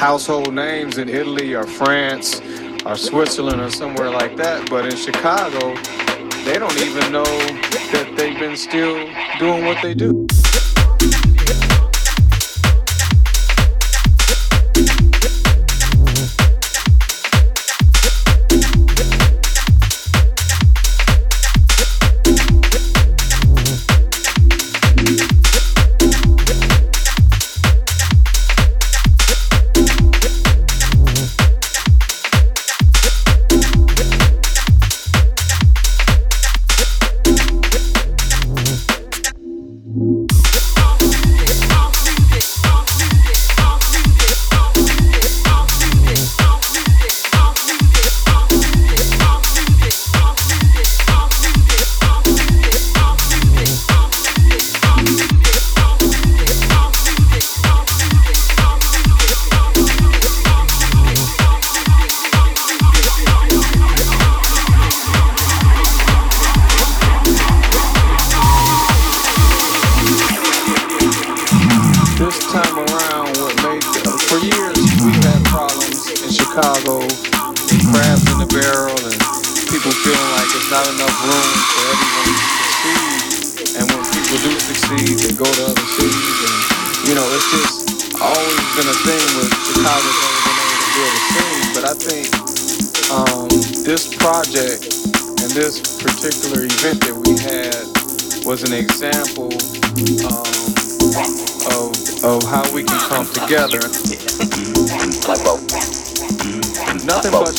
household names in Italy or France or Switzerland or somewhere like that. But in Chicago, they don't even know that they've been still doing what they do.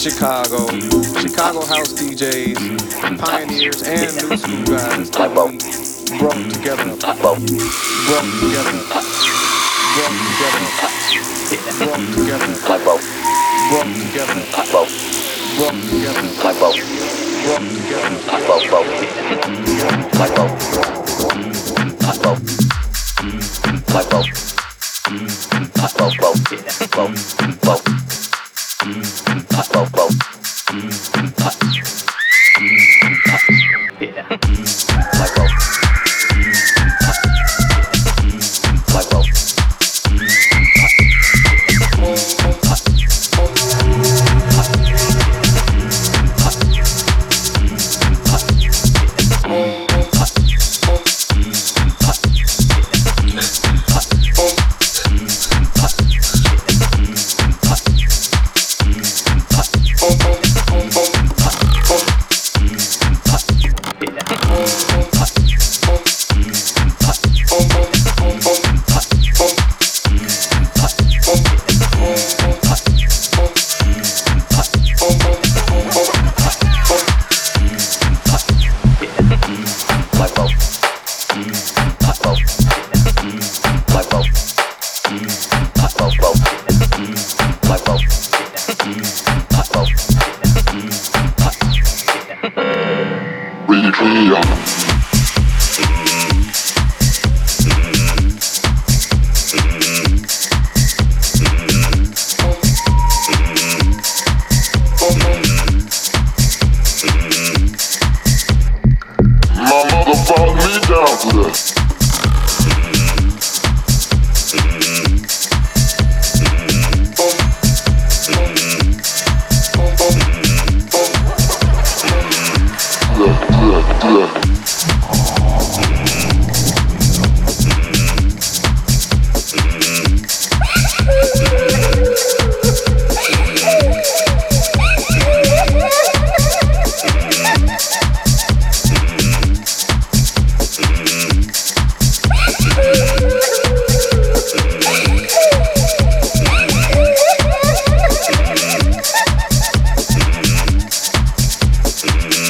Chicago, Chicago house DJs, pioneers, and new school guys that we brought together, brought together, brought together, brought together, brought together, brought together, brought together. Yeah.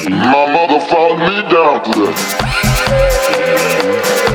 My mother motherfucker me down to that.